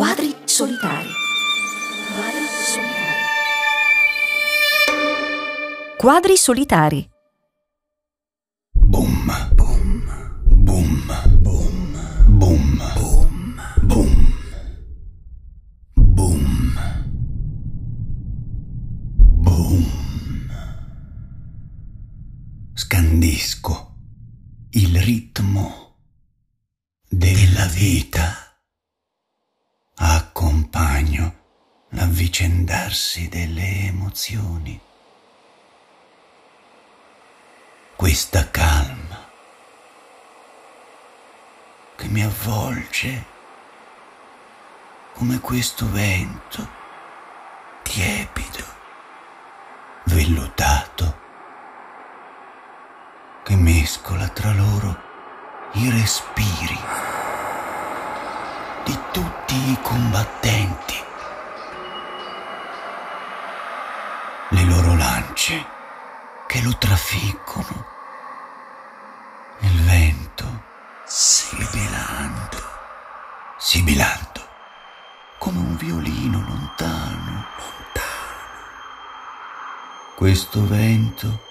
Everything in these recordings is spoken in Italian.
Quadri solitari. Quadri solitari. Quadri solitari. Boom, boom, boom, boom, boom, boom, boom. Boom. Scandisco il ritmo della vita. L'avvicendarsi delle emozioni. Questa calma che mi avvolge come questo vento tiepido, vellutato, che mescola tra loro i respiri di tutti i combattenti. Le loro lance che lo trafiggono. Il vento sibilando, sibilando, come un violino lontano, lontano. Questo vento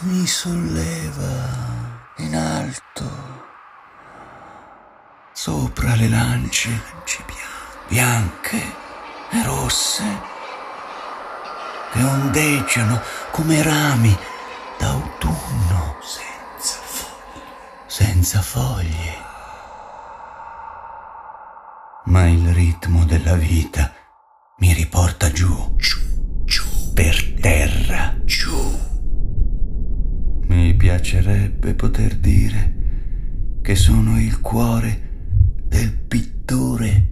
mi solleva in alto sopra le lance bianche e rosse che ondeggiano come rami d'autunno senza foglie. Senza foglie. Ma il ritmo della vita mi riporta giù, giù, giù, per terra, giù. Mi piacerebbe poter dire che sono il cuore del pittore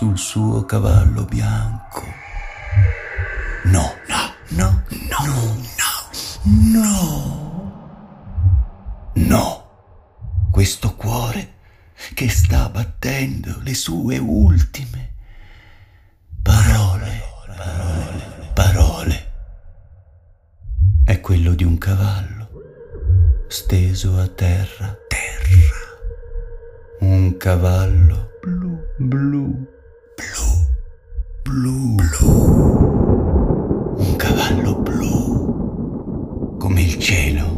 sul suo cavallo bianco. No, no, no, no, no, no, no, questo cuore che sta battendo le sue ultime parole parole, parole. È quello di un cavallo steso a terra, terra. Un cavallo blu, blu, blu, blu. Un cavallo blu, come il cielo